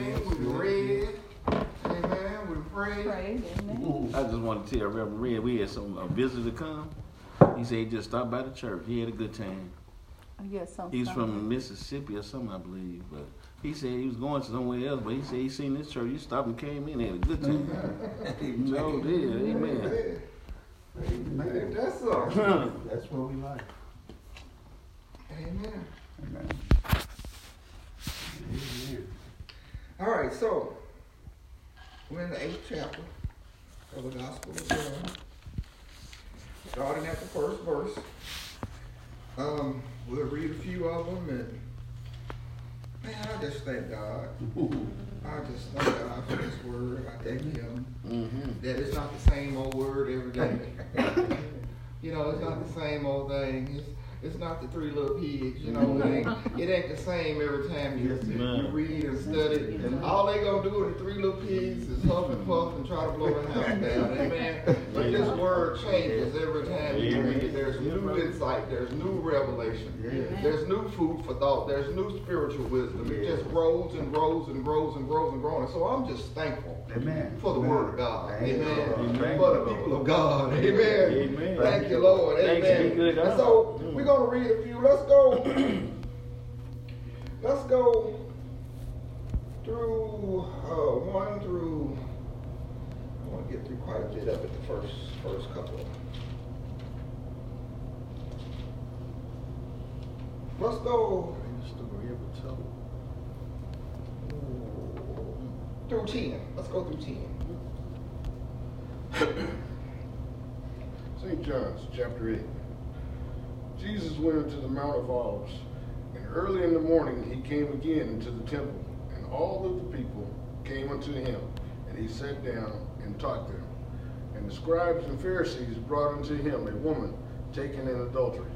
sang, we read. Amen. We prayed. Prayed, amen. I just want to tell Reverend Red, we had some a visitor come. He said he just stopped by the church. He had a good time. Oh, Yes, some. He's from Mississippi or something, I believe. But he said he was going somewhere else, but he said he seen this church. He stopped and came in, He had a good time. so did, amen. Amen. That's something. That's what we like. Amen. Amen. Amen. All right, so we're in the eighth chapter of the Gospel of John, starting at the first verse. Um, we'll read a few of them, and man, I just thank God. I just thank God for His word. I thank Him Mm-hmm. that it's not the same old word every day. you know, it's not the same old thing. It's, it's not the three little pigs. You know, it ain't, it ain't the same every time you, Yes, you read and study. And all they gonna do with the three little pigs is huff and puff and try to blow the house down. Amen. But this word changes every time you read it. There's new insight. There's new revelation. There's new food for thought. There's new spiritual wisdom. It just grows and grows and grows and grows and grows. And so I'm just thankful Amen. for the word of God. Thank you, Amen. Amen. For the people of God. Amen. Amen. Thank you, Lord. Thanks Amen. And so Mm. we're gonna read a few. Let's go. let's go through uh, one through. I want to get through quite a bit of it. The first first couple. Let's go through ten. Let's go through ten. St. John's chapter 8. Jesus went into the Mount of Olives, and early in the morning he came again into the temple, and all of the people came unto him, and he sat down and taught them. And the scribes and Pharisees brought unto him a woman taken in adultery.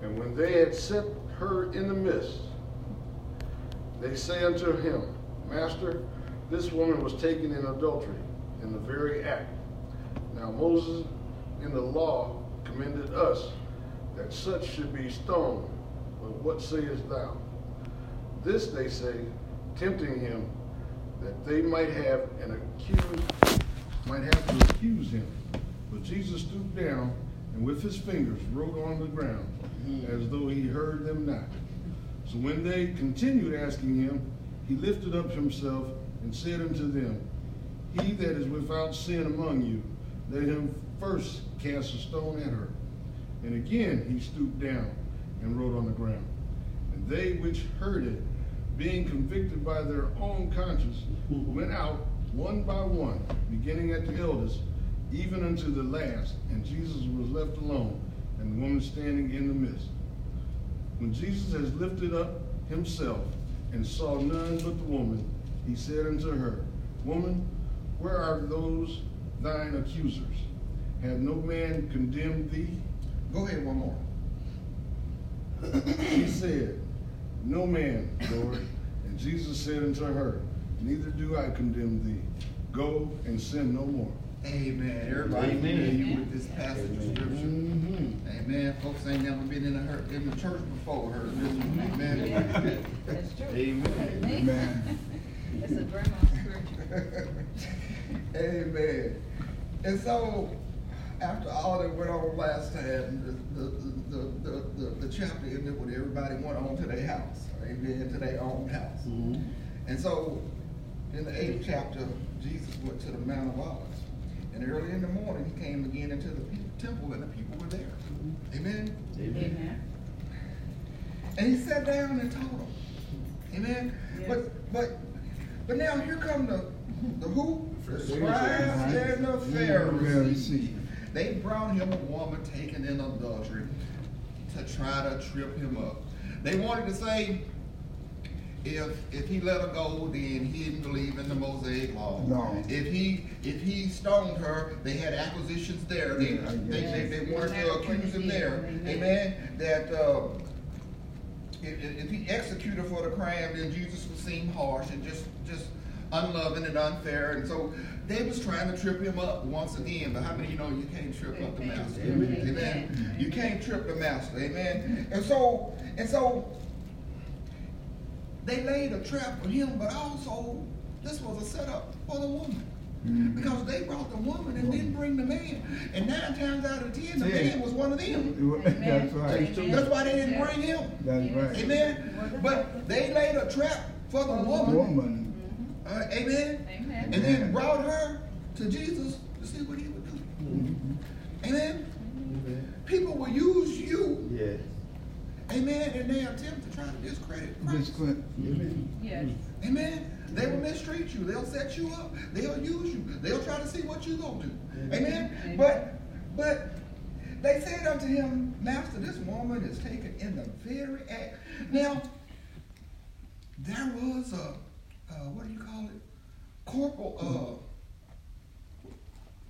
And when they had set her in the midst, they say unto him, Master, this woman was taken in adultery in the very act. Now Moses in the law commended us that such should be stoned. But what sayest thou? This they say, tempting him, that they might have an accuse, might have to accuse him. But Jesus stooped down and with his fingers wrote on the ground, mm-hmm. as though he heard them not. So when they continued asking him, he lifted up himself and said unto them, He that is without sin among you, let him first cast a stone at her. And again he stooped down and wrote on the ground. And they which heard it, being convicted by their own conscience, went out one by one, beginning at the eldest, even unto the last. And Jesus was left alone, and the woman standing in the midst. When Jesus has lifted up himself and saw none but the woman, he said unto her, Woman, where are those thine accusers? Have no man condemned thee? Go ahead, one more. She said, No man, Lord. And Jesus said unto her, Neither do I condemn thee. Go and sin no more. Amen. Everybody Amen. familiar with this passage of scripture. Mm-hmm. Amen. Folks ain't never been in, a, hurt- in the church before heard this one. Amen. That's true. Amen. Amen. It's a grandma scripture. Amen. And so, after all that went on last time, the, the, the, the, the, the chapter ended with everybody went on to their house. Amen. To their own house. Mm-hmm. And so, in the eighth chapter, Jesus went to the Mount of Olives. And early in the morning, he came again into the temple, and the people were there. Mm-hmm. Amen. Amen. And he sat down and taught them. Amen. Yes. But but but now here come the the who? The Pharisees. scribes and the Pharisees. Pharisees. They brought him a woman taken in adultery to try to trip him up. They wanted to say, if if he let her go, then he didn't believe in the Mosaic law. No. If he if he stoned her, they had acquisitions there. They Yeah, they, guess. they, they wanted to accuse him there. Amen. Amen. That uh, if, if he executed for the crime, then Jesus would seem harsh and just just unloving and unfair. And so they was trying to trip him up once again. But how many of you know you can't trip up the master? Amen. Amen. You can't trip the master. Amen. And so and so they laid a trap for him, but also this was a setup for the woman. Mhm. Because they brought the woman and didn't bring the man. And nine times out of ten, the Yeah. man was one of them. That's right. That's why they didn't Yeah. bring him. That's right. Amen. But they laid a trap for the woman. Woman. Uh, amen. Amen. And then brought her to Jesus to see what he would do. Mhm. Amen. People will use you, Yes. Amen, And they attempt to try to discredit This Christ. Clint. Amen. Yes. Amen. They will mistreat you. They'll set you up. They'll use you. They'll try to see what you're gonna do. Amen. Amen. But but they said unto him, Master, this woman is taken in the very act. Now, there was a uh, what do you call it? Corporal uh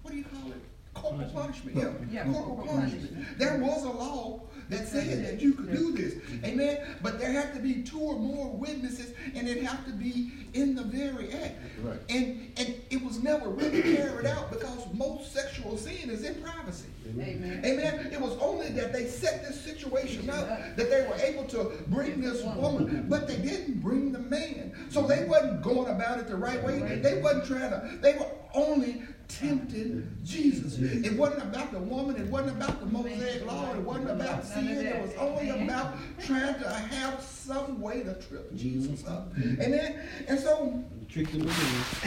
what do you call it? Corporal punishment. Yeah, Yeah, corporal corporal punishment. punishment. There was a law that said that you could do this. Amen. But there had to be two or more witnesses, and it had to be in the very act. Right. And and it was never really carried out because most sexual sin is in privacy. Amen. Amen. It was only that they set this situation up that they were able to bring this woman, but they didn't bring the man. So they wasn't going about it the right way. They wasn't trying to. They were only tempting Jesus. It wasn't about the woman. It wasn't about the Mosaic law. It wasn't about sin. It was only about trying to have some way to trip Jesus up. Amen. And so Trick the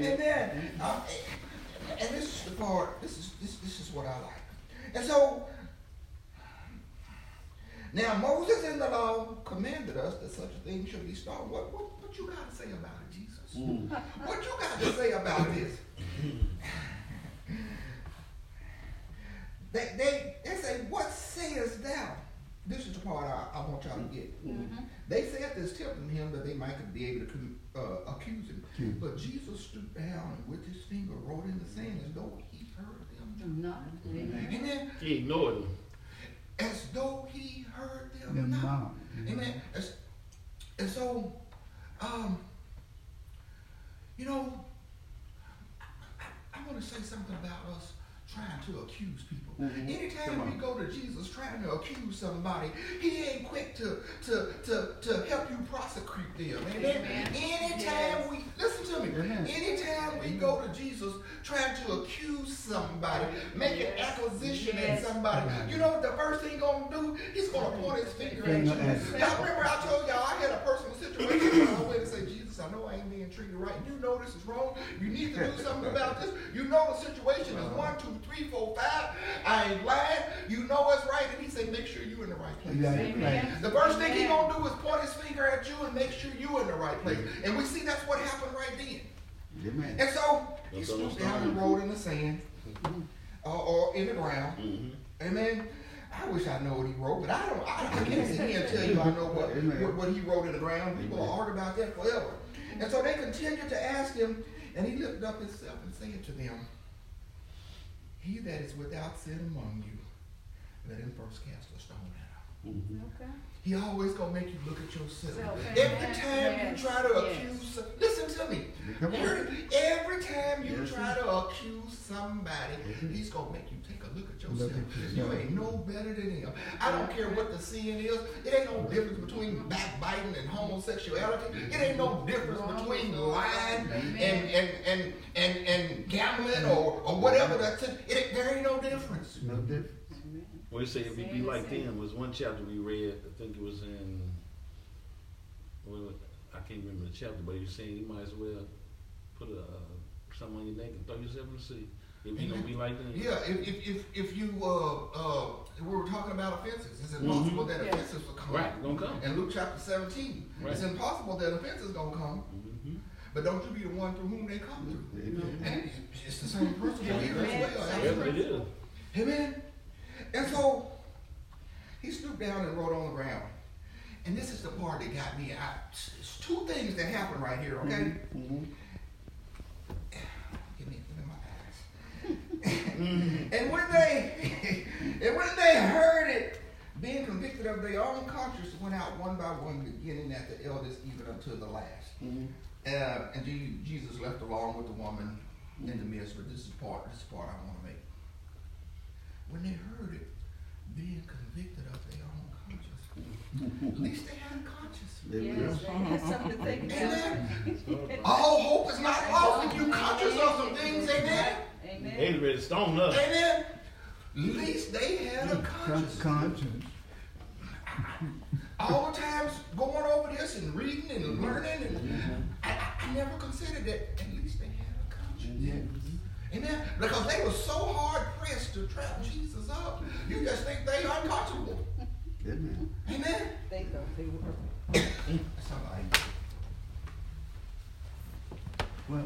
and then, uh, and this is the part. This is this this is what I like. And so, now Moses in the law commanded us that such a thing should be stopped. What what what you got to say about it, Jesus? What you got to say about this? they they they say, what sayest thou? This is the part I, I want y'all to get. They said this tempting him that they might be able to com- uh, accuse him. Hmm. But Jesus stooped down and with his finger wrote in the sand as though he heard them. Not. Amen. And then He ignored him. as though he heard them Them not. not. Amen. As- And so, um, you know, I, I, I want to say something about us trying to accuse people. Mm-hmm. Anytime we go to Jesus trying to accuse somebody, he ain't quick to to to, to help you prosecute them. Amen. Amen. Anytime Yes. we listen to me, Amen. anytime we go to Jesus trying to accuse somebody, make an Yes. acquisition Yes. at somebody, you know what the first thing he's gonna do? He's gonna point his finger at you. Finger at you. Y'all remember I told y'all I had a personal situation where I went and said, Jesus, I know I ain't being treated right. You know this is wrong. You need to do something about this. You know the situation is one, two, three, four, five. I ain't lying. You know it's right. And he said, make sure you in the right place. Amen. The first thing he gonna do is point his finger at you and make sure you in the right place. And we see that's what happened right then. Amen. And so he That's all stooped down and rolled in the sand uh, or in the ground. Mm-hmm. Amen. I wish I know what he wrote, but I don't. I, I can't sit here and tell you I know what, what, what he wrote in the ground. People will argue about that forever. And so they continued to ask him, and he lifted up himself and said to them, He that is without sin among you, let him first cast a stone at her. Okay. Mm-hmm. He always gonna make you look at yourself. Self, Every amen. time Yes, you try to yes. accuse, listen to me. Every, every time you Yes, try to accuse somebody, he's gonna make you take a look at yourself. Look at You yourself. ain't no better than him. I don't care what the sin is. It ain't no difference between backbiting and homosexuality. It ain't no difference between lying and and and and, and gambling or, or whatever that's it. it. There ain't no difference. No difference. Well, he said if you be like them, was one chapter we read. I think it was in. Well, I can't remember the chapter, but he was saying you might as well put a uh, something on your neck and throw yourself in the sea. If you don't be like them. Yeah, if if if, if you uh uh we were talking about offenses, it's impossible that Yes. offenses will come. Right, gonna come. In Luke chapter 17, right. it's Right. impossible that offenses gonna come. Mm-hmm. But don't you be the one through whom they come through. Amen. And it's the same principle here as well. Yes, it is. Amen. And so he stooped down and wrote on the ground. And this is the part that got me. I, it's two things that happened right here, okay? Mhm. Give me, give me my eyes. and when they and when they heard it, being convicted of their own conscience, went out one by one, beginning at the eldest, even unto the last. Mhm. Uh, and Jesus left along with the woman in the midst. But this is part. This is part I want to make. When they heard it, being convicted of their own conscience, At least they had a conscience. Yes, they had something to think about. Amen. All hope is not lost if you conscious of some things, amen. They Amen. was ready to stone us. Amen. At least they had a conscience. Conscience. All the times going over this and reading and learning, and I, I, I never considered that. At least they had a conscience. Yeah. Amen. Because they were so hard pressed to trap Jesus up, you just think they untouchable. Amen. Amen. They thought they were. That's all I Well,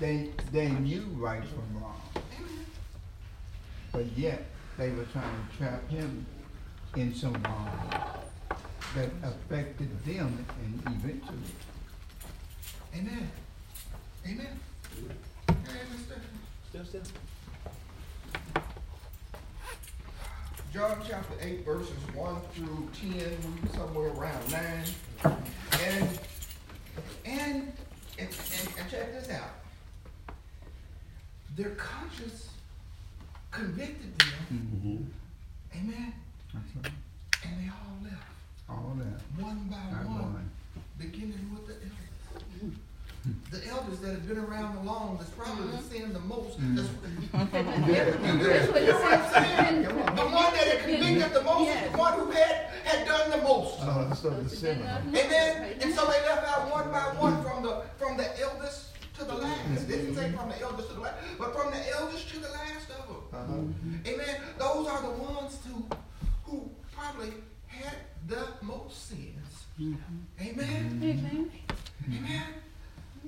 they, they knew right from wrong, but yet they were trying to trap him in some wrong that affected them and eventually. Amen. Amen. Hey, Mr. Step, step. John chapter 8, verses 1 through 10, somewhere around 9. And, and, and, and, and check this out. Their conscience convicted them. Mm-hmm. Amen. That's right. And they all left, All that. one by Not one, one. beginning with the elders. Mm-hmm. The elders that have been around the longest, probably mm-hmm. have sinned the most. That's, That's what you know what I'm saying? The one that had convicted the most is the one who had, had done the most. Oh, so the sinner. Amen. And so they left out one by one from the from the eldest to the didn't say from the eldest to the last, but from the eldest to the last of them. Uh-huh. Amen. Those are the ones who who probably had the most sins. Mm-hmm. Amen. Amen. Amen.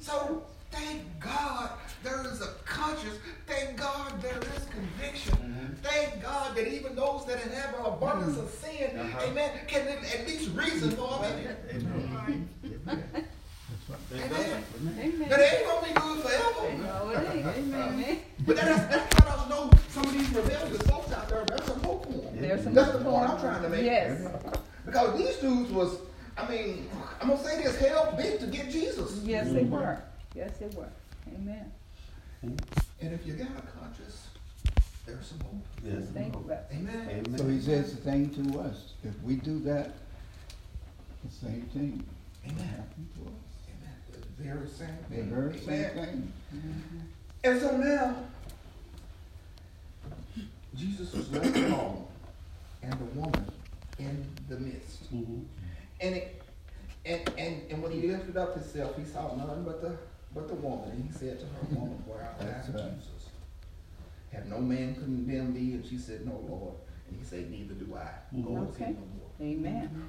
So thank God there is a conscience. Thank God there is conviction. Mm-hmm. Thank God that even those that have an abundance of mm-hmm. sin, uh-huh. amen, can at least reason for it. Amen. Amen. That's right. Thank God. Amen. Amen. But it ain't gonna be good forever. No, it ain't. Amen. But that's, that's let us know some of these rebellious folks out there, there's some hope for them. There's some That's the point I'm trying to make. Yes. Because these dudes was, I mean, I'm gonna say this, hell bent to get Jesus. Yes, they mm-hmm. were. Yes, they were. Amen. And if you got a conscience, there's some hope. Yes. Thank you. Amen. So he says the same to us. If we do that, the same thing will Amen. happen to us. Amen. The very same The thing. very same Amen. thing. Mm-hmm. And so now, Jesus was left alone, and the woman in the midst. Mm-hmm. And it, and, and, and when he lifted up himself, he saw none but the but the woman, and he said to her, "Woman, where art thou?" Right. Jesus, have no man condemned thee? And she said, "No, Lord." And he said, "Neither do I. Go and mm-hmm. sin Okay. no more." Amen.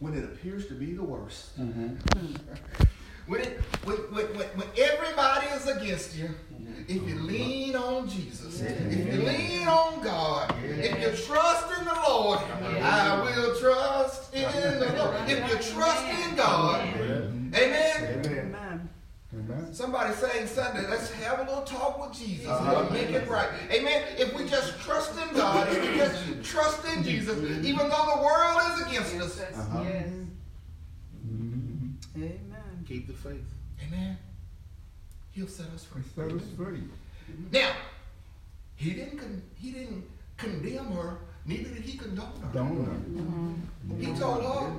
When it appears to be the worst, Mm-hmm. Hmm. When it when, when, when, when everybody is against you, if you lean on Jesus, if you lean on God, if you trust in the Lord, I will trust in the Lord. If you trust in God, amen. Amen. Somebody saying Sunday, let's have a little talk with Jesus. Uh-huh. We'll make it right. Amen. If we just trust in God, if we just trust in Jesus, even though the world is against us, Uh-huh. Yes. Mhm. Amen. Keep the faith. amen, He'll set us free. Set us free. Now, he didn't con- he didn't condemn her, neither did he condone her. Don't mm-hmm. He told her,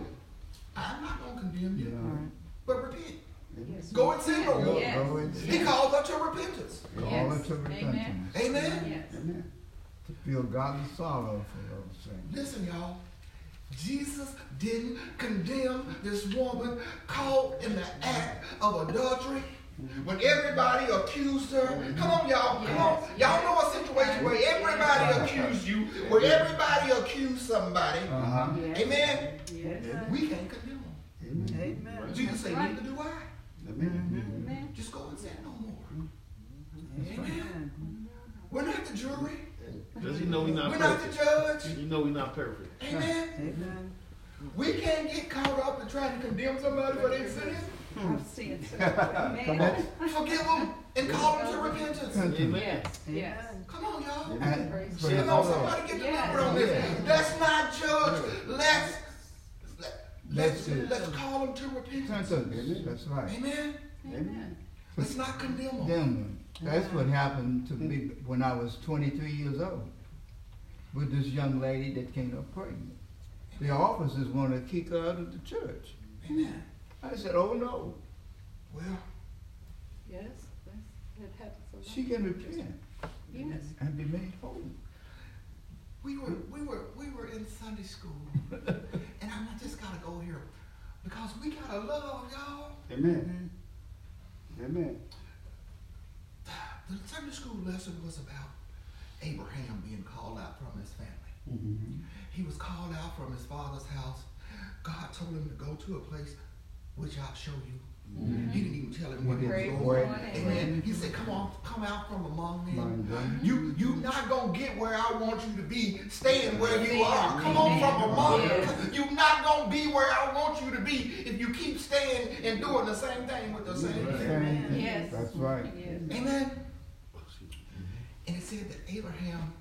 I'm not gonna condemn you, Yeah. but repent. Yes. Go and sin no more. Yes. Go and He called her to repentance. Call Yes. it to repentance. Amen. Yes. Amen. To feel godly sorrow for those things. Listen, y'all. Jesus didn't condemn this woman caught in the act of adultery. When everybody accused her, come on, y'all, come on. Y'all know a situation where everybody accused you, where everybody accused somebody. Uh-huh. Yes. Amen. Yes. We can't condemn them. Amen. Jesus said, neither do I. Amen. Amen. Just go and sin no more. Amen. We're not the jury. Because you know we're not We're not the perfect. judge. You know we're not perfect. Amen. Amen. We can't get caught up in trying to condemn somebody for their sin. I've seen it. Amen. Forgive them and call them to repentance. Amen. Yes. Yes. Come on, y'all. And Praise praise You know, somebody get Yes. delivered on this. Yeah. Let's not judge. Let's let, let's Let's let's call them to repentance. Repentance. That's right. Amen. Amen. Let's not condemn them. Them. That's what happened to mm-hmm. me when I was 23 years old. with this young lady that came up pregnant. The officers wanted to kick her out of the church. Amen. I said, oh no, Well, Yes, that's, that happens a lot. she can repent Yes. and be made whole. we were we were we were in Sunday school, and I just gotta go here because we gotta love y'all. Amen. Mm-hmm. Amen. The Sunday school lesson was about Abraham being called out from his family. Mm-hmm. He was called out from his father's house. God told him to go to a place which I'll show you. He didn't even tell him where he Great was Where- going. Amen. He said, "Come on, come out from among them. Among them. You you not gonna get where I want you to be, staying where you are. Come on from among them. You're not gonna be where I want you to be if you keep staying and doing the same thing with the same thing. Same thing. Yes. That's right. Yes. Amen. And it said that Abraham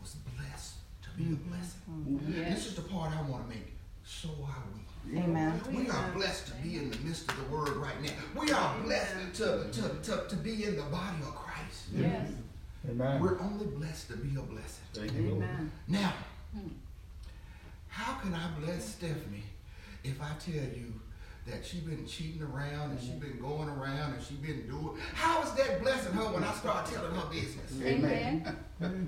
was blessed to be a mm-hmm. blessing. Mm-hmm. This Yes. is the part I want to make. So are we. Amen. We are blessed to be in the midst of the word right now. We are blessed to, to, to, to be in the body of Christ. Yes. Amen. We're only blessed to be a blessing. Thank you, Lord. Amen. Now, hmm. how can I bless Stephanie if I tell you that she been cheating around and she mm-hmm. been going around and she been doing? How is that blessing her when I start telling her business? Amen. Mm-hmm.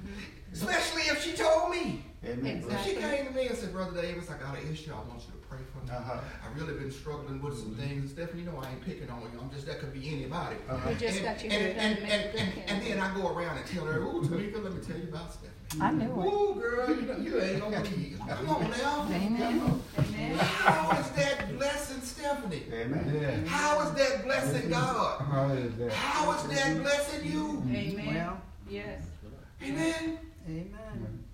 Especially if she told me. Amen. If she came to me and said, Brother Davis, I got an issue. I want you to pray for me. Uh-huh. I really been struggling with some things. Stephanie, you know I ain't picking on you. I'm just that could be anybody. Uh-huh. We just and, got you and, here and, to make and, and, and then I go around and tell her, Ooh, Tamika, let me tell you about Stephanie. I knew it. Ooh, girl, you, know, you ain't gonna believe. Come on now. Amen. Amen. How is that blessing Stephanie? Amen. Yeah. How is that blessing God? How is that? How is that blessing you? Amen. Well, Yes. Amen. amen.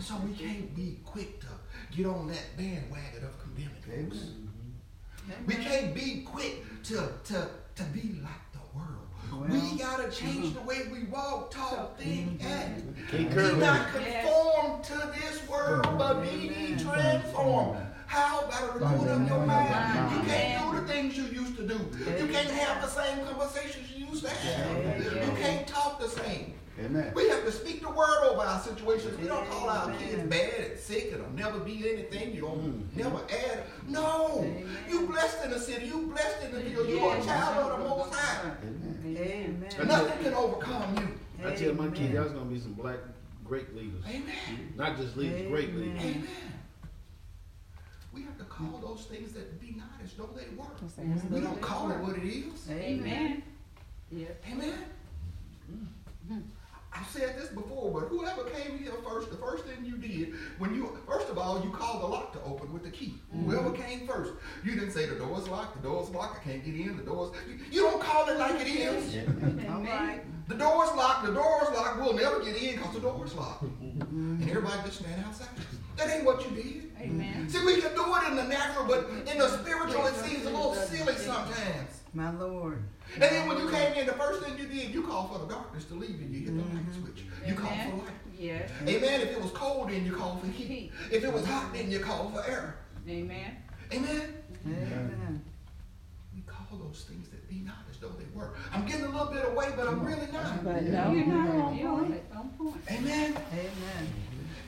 And so we can't be quick to get on that bandwagon of condemning folks. We can't be quick to, to, to be like the world. we gotta change the way we walk, talk, think, act. Can't Be not it. conformed to this world, but be ye transformed. How about a renewing of your mind? You can't do the things you used to do. You can't have the same conversations you used to have. You can't talk the same. Amen. We have to speak the word over our situations. We don't call our kids bad and sick and will never be anything. You don't mm-hmm. never add. No. You blessed in the city. You blessed in the field. You are a child of the Most High. Amen. Amen. Nothing can overcome you. I tell my kids, y'all's gonna be some black great leaders. Amen. Not just leaders, great leaders. Amen. We have to call those things that be not as though they were. Yes, We don't call it what it is. Amen. Yes. Amen. I've said this before, but whoever came here first, the first thing you did, when you, first of all, you called the lock to open with the key. Mm-hmm. Whoever came first, you didn't say the door's locked, the door's locked, I can't get in, the door's, you, you don't call it like it is. All right. The door's locked, the door's locked, we'll never get in because the door's locked. Mm-hmm. And everybody just stand outside. That ain't what you did. Amen. See, we can do it in the natural, but in the spiritual, it seems a little silly sometimes. My Lord. And then when you came in, the first thing you did, you called for the darkness to leave and you hit the light mm-hmm. switch. You called for Amen. light. Yes. Amen. If it was cold, then you called for heat. Heat. If it was hot, then you called for air. Amen. Amen. Amen. We call those things that be not as though they were. I'm getting a little bit away, but I'm really not. But No, no, you're not you're on on You're on point. it. On point. Amen. Amen.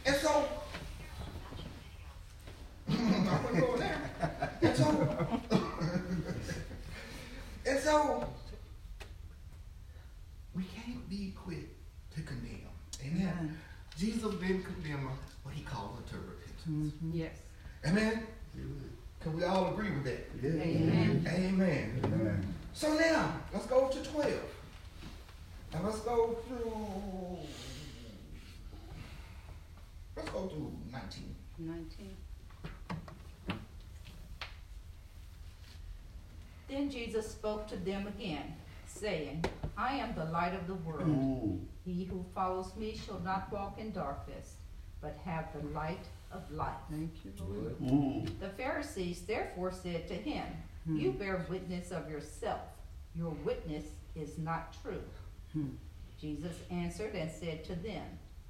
And so, I wasn't going there. And so, and so, we can't be quick to condemn. Amen. Amen. Jesus didn't condemn her, but he called her to repentance. Mm-hmm. Yes. Amen. Can we all agree with that? Yeah. Amen. Amen. Amen. So now, let's go to 12. And let's go through, let's go through 19. 19. Then Jesus spoke to them again, saying, I am the light of the world. Ooh. He who follows me shall not walk in darkness, but have the light of life. Thank you, Lord. Mm. Ooh. The Pharisees therefore said to him, hmm. You bear witness of yourself. Your witness is not true. Hmm. Jesus answered and said to them,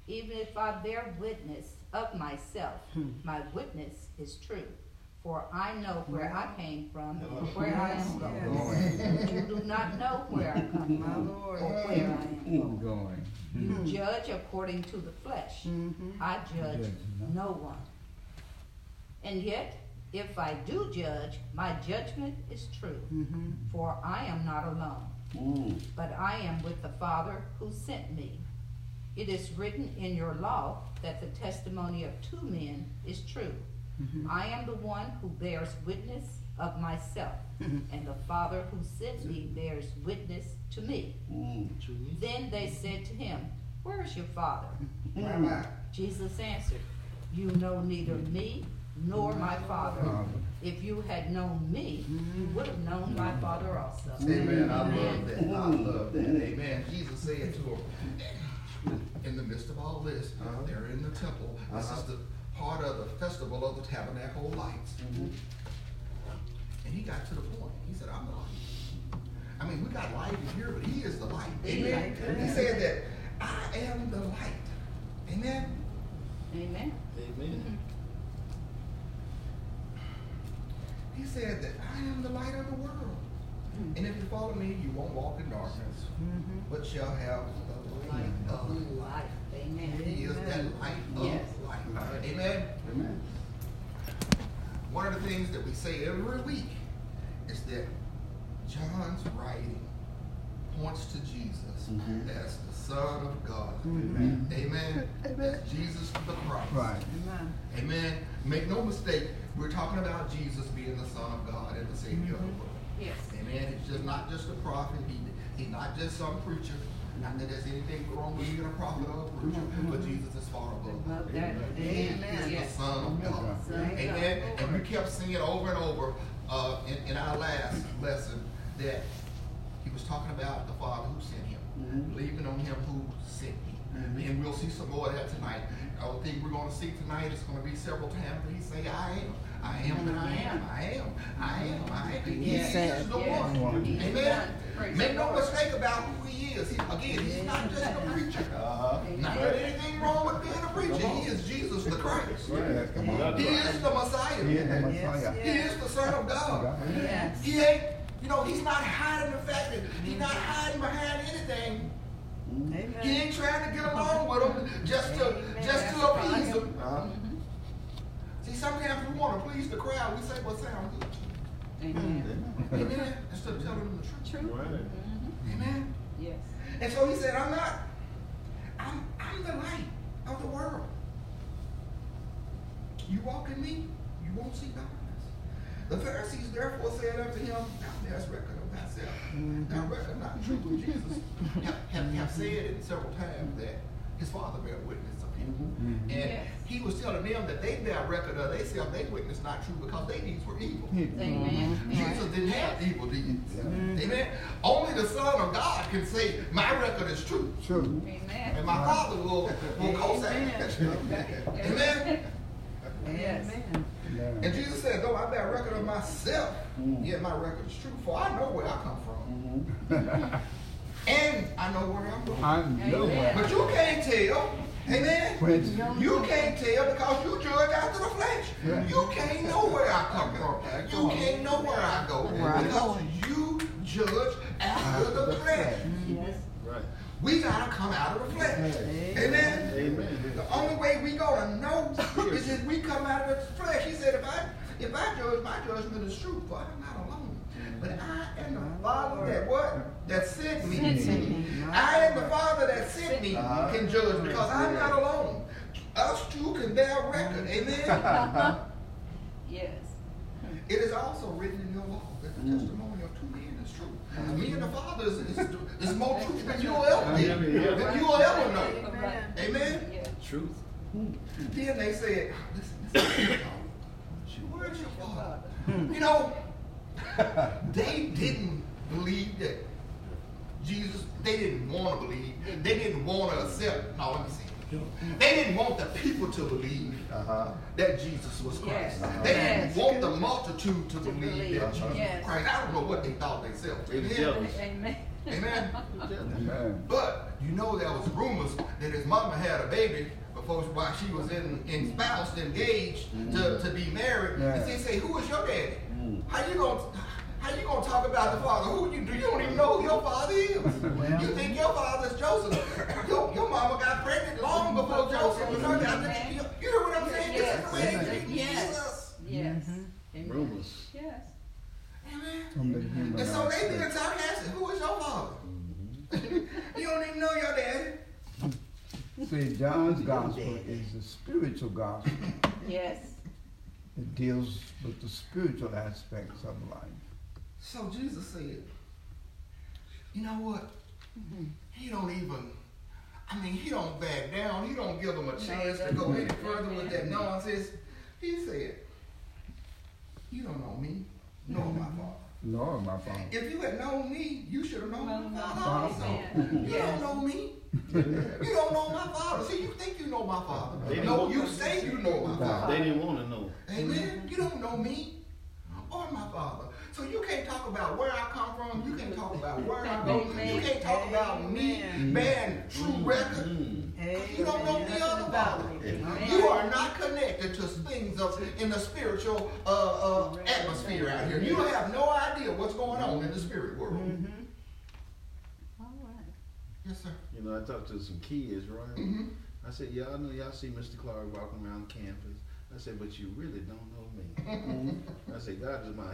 Even if I bear witness of myself, hmm. my witness is true. For I know where I came from and where I am going. You do not know where I come from or where I am going. You judge according to the flesh. I judge no one. And yet, if I do judge, my judgment is true. For I am not alone, but I am with the Father who sent me. It is written in your law that the testimony of two men is true. Mm-hmm. I am the one who bears witness of myself, mm-hmm. and the Father who sent me bears witness to me. Mm. Then they said to him, Where is your Father? Mm-hmm. Rabbi, Jesus answered, You know neither me nor my Father. Father. If you had known me, you would have known my Father also. Amen. I love Amen. that. I love that. Amen. Jesus said to him, in the midst of all this, uh-huh. they're in the temple. This is the part of the festival of the tabernacle lights. And he got to the point. He said, I'm the light. I mean, we got light in here, but he is the light. Amen. He said that I am the light. Amen. Amen. Amen. He said that I am the light of the world. And if you follow me, you won't walk in darkness, but shall have the light of life. Amen. He is that light of Yes. Life. Amen. Amen. One of the things that we say every week is that John's writing points to Jesus Mhm. as the Son of God. Mm-hmm. Amen. Amen. As Jesus the Christ. Right. Amen. Amen. Make no mistake, we're talking about Jesus being the Son of God and the Savior of the mm-hmm. world. Yes. Amen. He's just not just a prophet. He, he's not just some preacher. Not that there's anything wrong with being a prophet or a preacher, but Jesus is far above. That. He Amen. is Yes. the Son of God. Amen. And we kept singing over and over uh, in, in our last lesson that he was talking about the Father who sent him, Mhm. believing on him who sent me. And we'll see some more of that tonight. I would think we're going to see tonight. It's going to be several times that he say, "I am, I am, and I am, I am, I am, I am." He Yes. is the Yes. one. He Amen. One. Praise Make no mistake about who he is. He, again, he's not just a preacher. Uh-huh. Not that anything wrong with being a preacher. He is Jesus the Christ. Yes, come on. He is the He Messiah. is the Yes, He is the Son of God. Yes. He ain't, you know, he's not hiding the fact that he's not hiding behind anything. He ain't trying to get along with them just to just to appease them. Uh-huh. See, sometimes we want to please the crowd. We say what sounds good. Amen. Amen. Instead of telling them the truth. True. Right. Mhm. Amen. Yes. And so he said, I'm not. I'm I'm the light of the world. You walk in me, you won't see darkness. The Pharisees therefore said unto him, Thou bearest record of thyself. Thou record not truth of Jesus. have, have, have said it several times that his father bear witness of him. And Yes. he was telling them that they bear record of themselves, they witness not true because they deeds were evil. Amen. Mm-hmm. Jesus didn't have evil deeds. Yeah. Amen. Only the Son of God can say, My record is true. True. Amen. And Amen. my Father will, will co-sign Amen. Amen. Yes. Amen. And Jesus said, Though I bear record of myself, yet my record is true. For I know where I come from. And I know where I'm going. I know But you can't tell. Amen. When- You can't tell because you judge after the flesh. Yeah. You can't know where I come from. You can't know where I go. Where I Because you judge after the flesh. Yes. Right. We gotta come out of the flesh. Amen. Amen. The only way we gonna know is if we come out of the flesh. He said, if I if I judge, my judgment is true, for I'm not alone. But I am the Father that what? That sent me. Sent me. I am the Father that sent me uh-huh. can judge because I'm not alone. Us two can bear record. Mm-hmm. Amen. Yes. it is also written in your law that the mm. testimony of two men is true. Me and the Father is, is, is more truth than you'll ever be, than you'll ever know. Amen. Amen. Yes. Truth. Then they said, ah, listen, listen, where's your father? You know, they didn't believe that Jesus, they didn't want to believe. They didn't want to accept. No, let me see. They didn't want the people to believe Uh-huh. that Jesus was Christ. Yes. They didn't want the multitude to, To believe, believe. that Jesus Yes. was Christ. I don't know what they thought themselves. They was Amen. Amen. Amen. Amen. But you know there was rumors that his mama had a baby before while she was in, in spouse engaged to, to be married. Yeah. And they say, Who is your daddy? Mm. How you gonna How you gonna talk about the father? Who you do? You don't even know who your father is. You think your father is Joseph? Your, your mama got pregnant long before Joseph was her. I You, you hear what I'm saying? This is the way they treat Yes. Jesus. Yes. Amen. Rumors. Yes. Amen. The human And so they being aspect. sarcastic. Who is your father? Mm-hmm. you don't even know your daddy. See, John's gospel is the spiritual gospel. Yes. It deals with the spiritual aspects of life. So Jesus said, you know what? He don't even, I mean, he don't back down. He don't give them a chance to go any further with that nonsense. He said, you don't know me, nor my father. Lord, my Father. If you had known me, you should have known Well, my no, father also. amen. You don't know me. You don't know my father. See, you think you know my father. They No, you say you know my father. They didn't want to know. Amen. You don't know me or my father. So you can't talk about where I come from. You can't talk about where I go. You can't talk about me man, true record. Mm. You don't know the other father. You are not connected to things of in the spiritual uh, uh, atmosphere out here. You have no idea what's going on in the spirit world. All right. Yes, sir. You know, I talked to some kids, right? hmm I said, yeah, I know y'all see Mr. Clark walking around campus. I said, but you really don't know me. Mm-hmm. I said, God is my,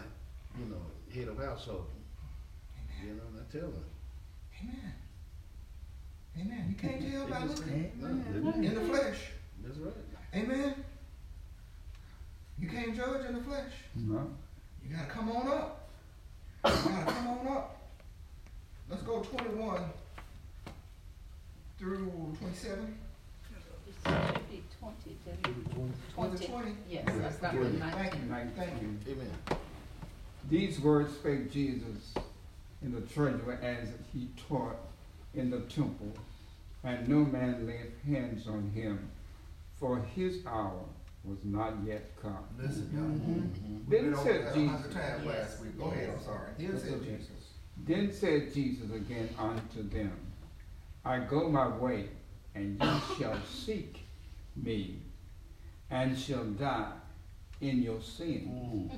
you know, head of household. You know, and I tell them. Amen. Amen. You can't tell by looking No, in the flesh. That's right. Amen. You can't judge in the flesh. No. You gotta come on up. You gotta come on up. Let's go 21 through 27. It twenty, then. Was it Twenty. Yes, I started with Thank nineteen. you. Thank you. Amen. These words spake Jesus in the treasury as he taught in the temple, and no man laid hands on him, for his hour was not yet come. Listen, y'all. Mm-hmm. Then We've over said that a Jesus, times last week. Go ahead, I'm sorry. Then That's said okay. Jesus. then said Jesus again unto them, I go my way, and ye shall seek me, and shall die in your sins.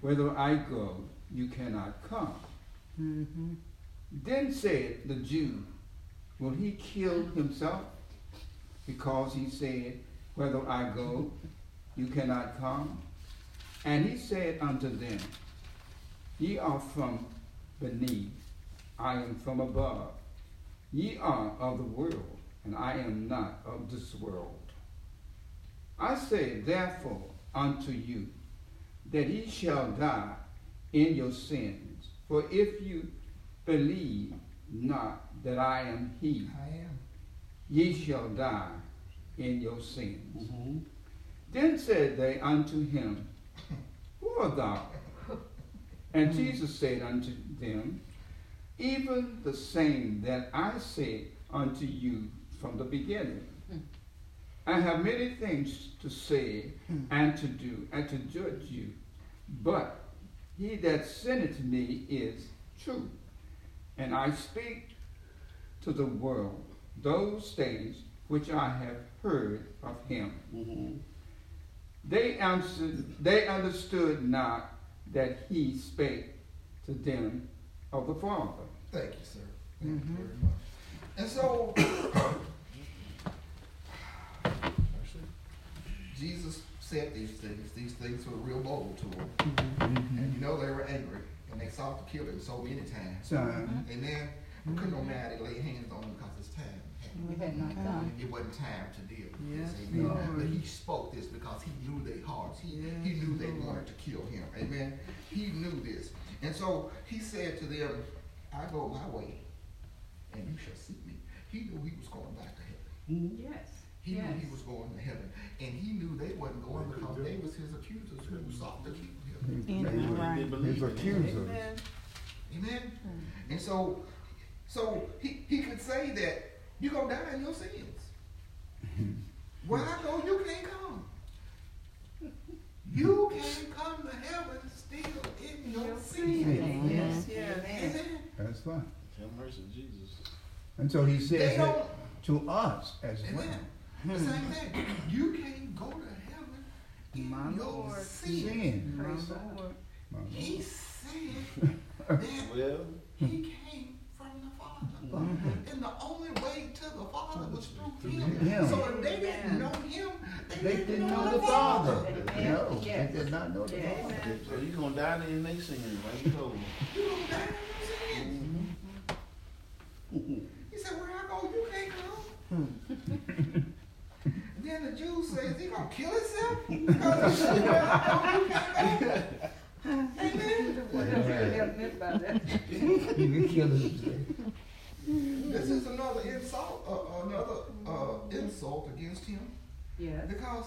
Whither I go, you cannot come. Mm-hmm. Then said the Jew, Will he kill himself? Because he said, Whither I go, you cannot come. And he said unto them, Ye are from beneath, I am from above. Ye are of the world, and I am not of this world. I say therefore unto you, that ye shall die in your sins. For if you believe not that I am he, I am. ye shall die in your sins. Mm-hmm. Then said they unto him, Who art thou? And Jesus said unto them, Even the same that I said unto you from the beginning. I have many things to say and to do and to judge you, but he that sendeth me is true, and I speak to the world those things which I have heard of him. Mm-hmm. They answered, they understood not that he spake to them of the Father. Thank you, sir. Thank you very much. And so, Jesus said these things. These things were real bold to him. Mm-hmm. And you know they were angry. And they sought to kill him so many times. Son, Amen. But couldn't nobody lay hands on him because it's time. We had not done. It wasn't time to deal with Yes, this. Amen. Lord. But he spoke this because he knew their hearts. He, he knew they Lord. wanted to kill him. Amen. He knew this. And so he said to them, I go my way, and you shall seek me. He knew he was going back to heaven. Yes. He Yes. knew he was going to heaven. And he knew they wasn't going because they was his accusers who sought to kill him. his, Right. his accusers. Amen. Hmm. And so, so he, he could say that you're gonna die in your sins. Where I go, you can't come. You can't come to heaven still in your sins. Yes, yes. Amen. That's fine. Have mercy, Jesus. And so he They says that to us as well. Hmm. Amen. The same thing. You can't go to heaven in My your Lord. sins. Sin. My Praise Lord. My Lord. He said Then Well, he came from the Father. Mm-hmm. And the only way to the Father was through him. Him. So if they didn't know him, they, They didn't know the Father. No, they did not know the Yes. Father. so you're gonna die in and they singing, like you told me. You don't die in your sins. Mm-hmm. He said, where I go, you can't come. Hmm. then the Jews say, is he gonna kill himself? Because he said, where I go, you can't go. Amen. You can kill him. This is another insult, uh, another uh, insult against him Yes. because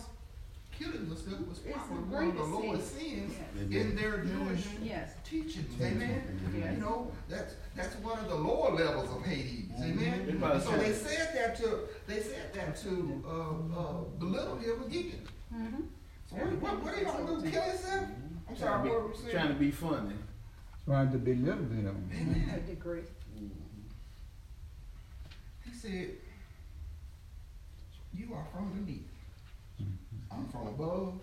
killing yourself was It's probably the one of the greatest lowest sin. sins Yes. in their Jewish Yes. teachings. Amen. Yes. You know, that's that's one of the lower levels of Hades. Amen. They probably So they said that to they said that to uh, uh, belittle him again. Mm-hmm. So what, what, what are you gonna do? Kill yourself? I'm Trying sorry, to what were you be, saying? trying to be funny. Trying to belittle them. Amen. A degree. He said, You are from beneath. I'm from above.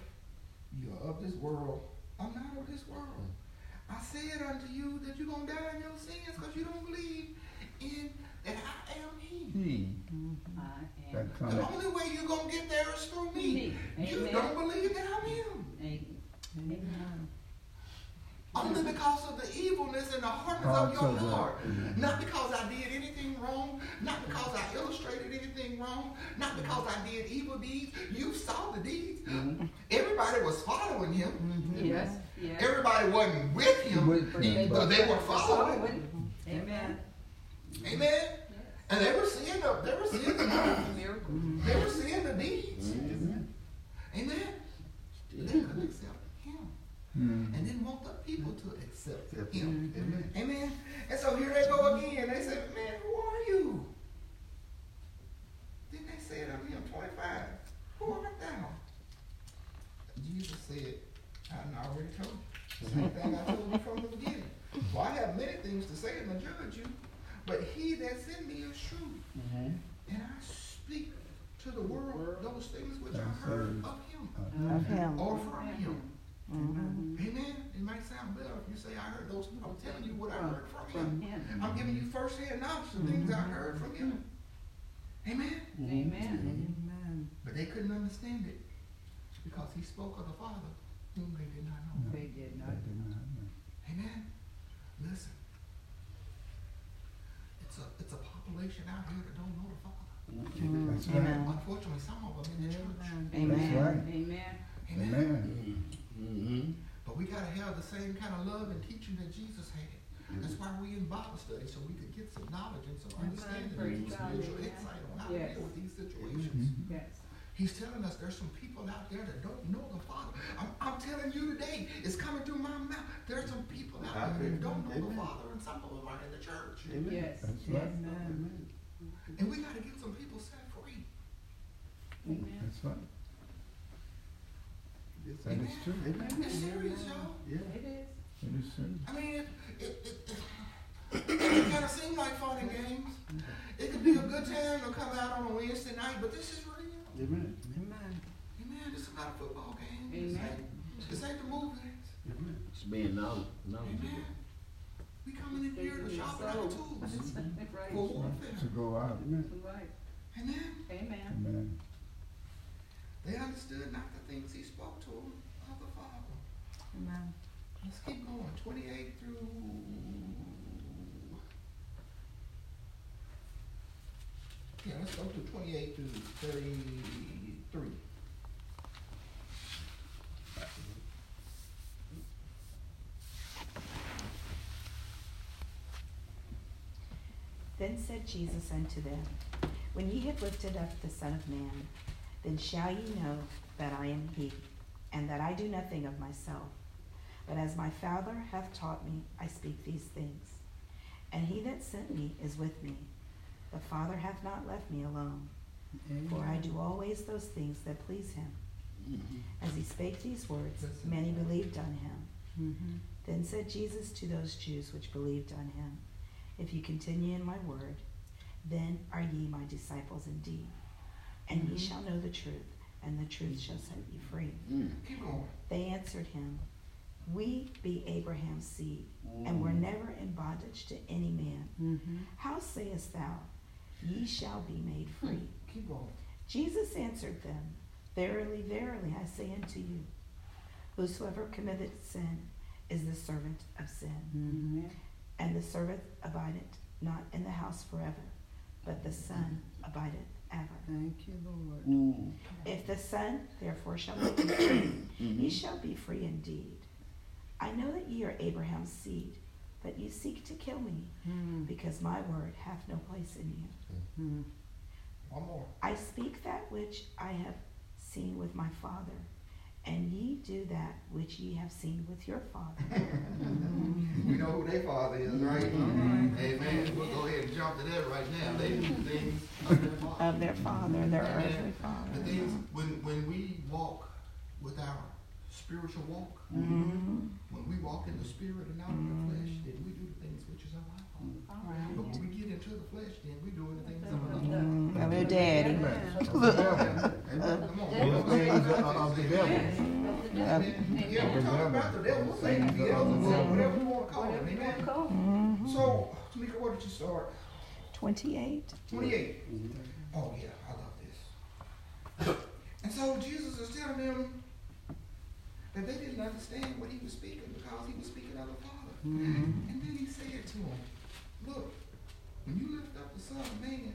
You are of this world. I'm not of this world. Mm. I said unto you that you're going to die in your sins because you don't believe in that I am He. He, mm-hmm. I am. The only way you're going to get there is through me. Me. You don't believe that I'm Him. Amen. Amen. Only because of the evilness and the hardness of your heart. Not because I did anything wrong. Not because I illustrated anything wrong. Not because I did evil deeds. You saw the deeds. Everybody was following him. Mm-hmm. Yes. Yes. Everybody wasn't with him, With him, but they were following. Amen. Amen. And they were seeing the, they were seeing the, Miracle. they were seeing the deeds. Amen. They couldn't accept him. Hmm. and didn't want the people to accept him. Amen. And so here they go again. They said, Man, who are you? Then they said unto him, 25, Who art thou? Jesus said, I done already told you. Same thing I told you from the beginning. For I have many things to say and to judge you, but he that's in me is true. And I speak to the world those things which I heard of him Of him. or from him. Mhm. Amen. It might sound better if you say, I heard those. I'm telling you what I heard from From him. him. I'm giving you first-hand knowledge of things I heard from him. Amen. Amen. Amen. But they couldn't understand it because he spoke of the Father whom they did not know. They did They not. did not know. Amen. Listen. It's a it's a population out here that don't know the Father. That's Amen. right. Unfortunately, some of them in the church. Amen. That's right. Amen. Amen. Amen. Mm-hmm. But we gotta have the same kind of love and teaching that Jesus had. That's why we in Bible study, so we could get some knowledge and some understanding Praise and some spiritual insight on how Yes. to deal with these situations. Mhm. Yes. He's telling us there's some people out there that don't know the Father. I'm, I'm telling you today, it's coming through my mouth. There's some people out there that don't know the Father, and some of them are in the church. Yes. That's Yes. right. Amen. And we gotta get some people set free. Amen. That's right. That Amen. is true. It's serious, y'all. Yeah. It is. It is true. I mean, it, it, it, it, it kind of seem like fun and games. It could be a good time to come out on a Wednesday night, but this is real. Amen. Amen. Amen. This is not a football game. This Amen. ain't, this ain't the movies. It's being knowledge, knowledgeable. Amen. We coming in here to sharpen our tools Right. for warfare. To go out. Right. Amen. Amen. Amen. They understood not the things he spoke to them of the Father. Amen. Let's keep going. 28 through. Yeah, let's go to 28 through 33. Then said Jesus unto them, When ye have lifted up the Son of Man, then shall ye know that I am he, and that I do nothing of myself. But as my Father hath taught me, I speak these things. And he that sent me is with me. The Father hath not left me alone, for I do always those things that please him. As he spake these words, many believed on him. Mm-hmm. Then said Jesus to those Jews which believed on him, If ye continue in my word, then are ye my disciples indeed. And ye shall know the truth, and the truth shall set you free. Keep going. They answered him, We be Abraham's seed, and were never in bondage to any man. Mm-hmm. How sayest thou, Ye shall be made free? Keep going. Jesus answered them, Verily, verily, I say unto you, Whosoever committeth sin is the servant of sin. Mm-hmm. And the servant abideth not in the house forever, but the Son abideth ever. Thank you, Lord. Mm. If the Son therefore shall make you free, ye shall be free indeed. I know that ye are Abraham's seed, but ye seek to kill me, Mm-hmm. because my word hath no place in you. Mm-hmm. One more. I speak that which I have seen with my Father, and ye do that which ye have seen with your father. We know who their father is, right? Amen. We'll go ahead and jump to that right now. They do things of their father. Of their father, their Amen. earthly The father. things, when, when we walk with our spiritual walk, Mhm. when we walk in the spirit and not in the flesh, then we do But when we get into the flesh, then we doing the things of our Mm, Of your daddy. Come on. The ways of of the devil. Amen. Yeah, we're talking about the devil, Satan, Beelzebub, whatever we want to call him, amen? So, Tamika, what did you start? Twenty-eight. Twenty-eight. Oh, yeah, I love this. And so Jesus is telling them that they didn't understand what he was speaking because he was speaking of the Father. Mm-hmm. And then he said to them, look, when you lift up the Son of Man,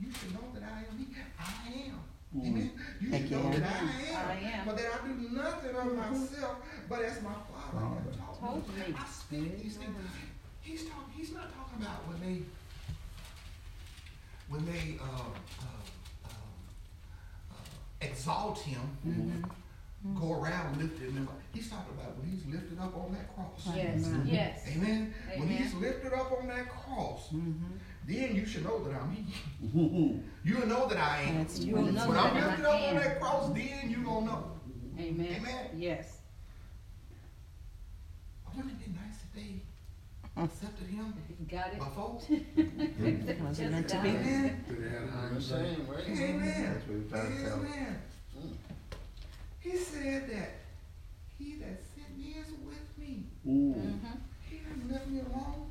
you should know that I am he. I am. Amen. You should know Again. that I am. I am. But that I do nothing of myself, but as my Father has taught Told me. me. I speak these things. He's talking. He's not talking about when they when they uh, uh, uh, uh, exalt him, go around lifting him up. He's talking about when he's lifted up on that cross. Yes, Amen. yes. Amen. When he's lifted up on that cross, Mm-hmm. then you should know that I'm he. You'll know that I am. That's You will know When I'm lifted up on that cross, then you gonna know. Amen. Amen. Yes. Wouldn't it be nice if they accepted him Got it? before? Was it meant to be? Amen. I'm saying, right? Amen. That's what we're trying to tell them. Amen. He said that he that sent me is with me. Mm. Mm-hmm. He didn't let me alone.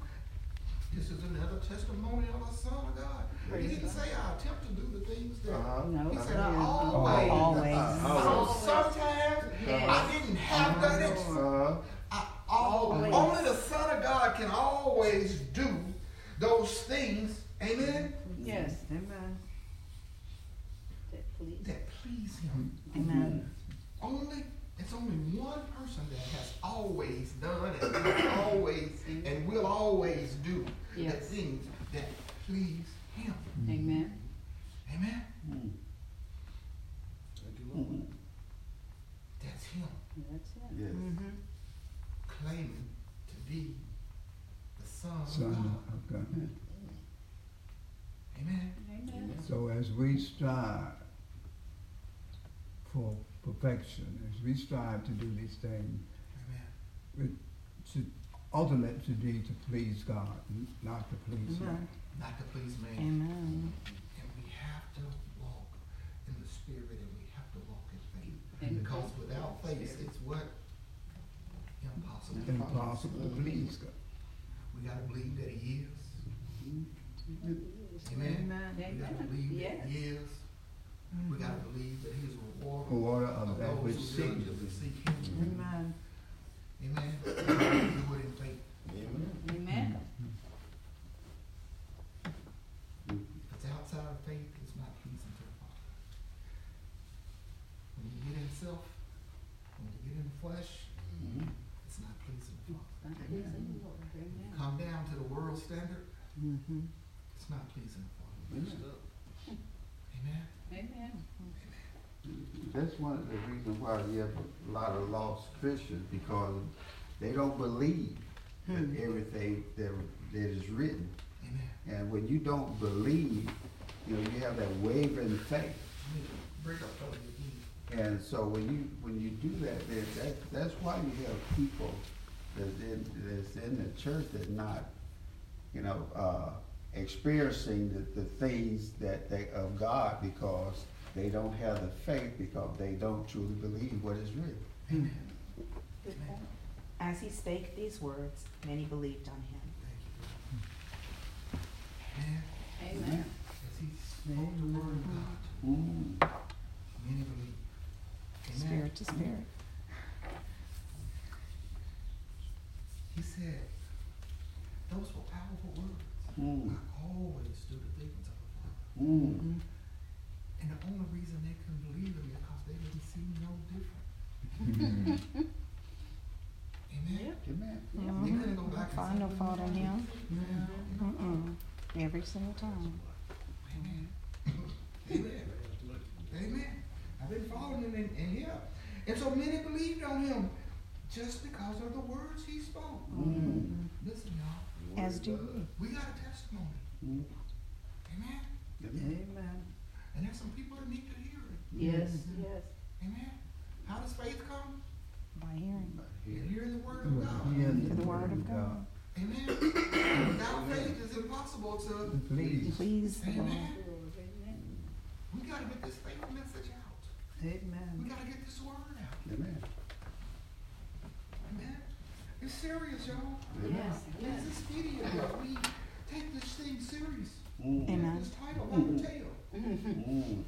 This is another testimony of a son of God. He didn't say I attempt to do the things that. Uh-huh. No. He said I always. Always. So sometimes Yes. I didn't have done it. Uh, I, all, Always. only the Son of God can always do those things. Amen. Yes. Amen. That please. That please Him. Amen. Only it's only one person that has always done and will always and will always do the things that please Him. Amen. Amen. mm. That's Him That's him. Yes. Mm-hmm. claiming to be the Son of God. of God. Amen. Amen. So as we strive for perfection, as we strive to do these things, Amen. to ultimate to be to please God, not to please man. Not to please man. Amen. And we have to walk in the spirit and we have to walk in faith. And Because without faith, it's what? Impossible. Impossible to please God. We gotta believe that he is. Mm-hmm. Amen. Amen. We gotta believe Yes. that he is. We gotta believe that he is a rewarder Order of of that which those who seek diligently seek him. Amen. Amen. We gotta Do it in faith. Amen. If it's outside of faith, it's not pleasing to the Father. When you get in self, when you get in the flesh, it's not pleasing to the Father. Not pleasing, Lord. Amen. Come down to the world standard, Mm-hmm. it's not pleasing to the Father. Amen. Amen. That's one of the reasons why you have a lot of lost Christians because they don't believe that everything that, that is written. Amen. And when you don't believe, you know, you have that wavering faith. Let me Break up those again. And so when you when you do that, then that that's why you have people that's in that's in the church that not, you know, uh, experiencing the, the things that they of God because they don't have the faith because they don't truly believe what is written. Amen. Good point. As he spake these words, many believed on him. Man, Amen. as he spoke the word of God, Mm. many believe. Amen. Spirit to spirit. He said, those were powerful words. Mm. I always do the things of the Father. Mm. And the only reason they couldn't believe him is because they didn't see no different. Amen. Amen. They couldn't go back and Find no fault in him. you know, Mm-mm. Every single time. Amen. Amen. Amen. I've been following him in, in here. And so many believed on him just because of the words he spoke. Mm. Listen, y'all. As do we. We got a testimony. Mm. Amen. Amen. And there's some people that need to hear it. Yes, yes. Amen. How does faith come? By hearing. In hearing the word of God. Hearing To the word of God. Amen. Without faith, it's impossible to Please. Please the Lord. Amen. We gotta get this faith message out. Amen. We gotta get this word out. Amen. Amen. It's serious, y'all. Yes, It's yes. this video. We take this thing serious. Mm. Amen. This title, like a tale. Mm.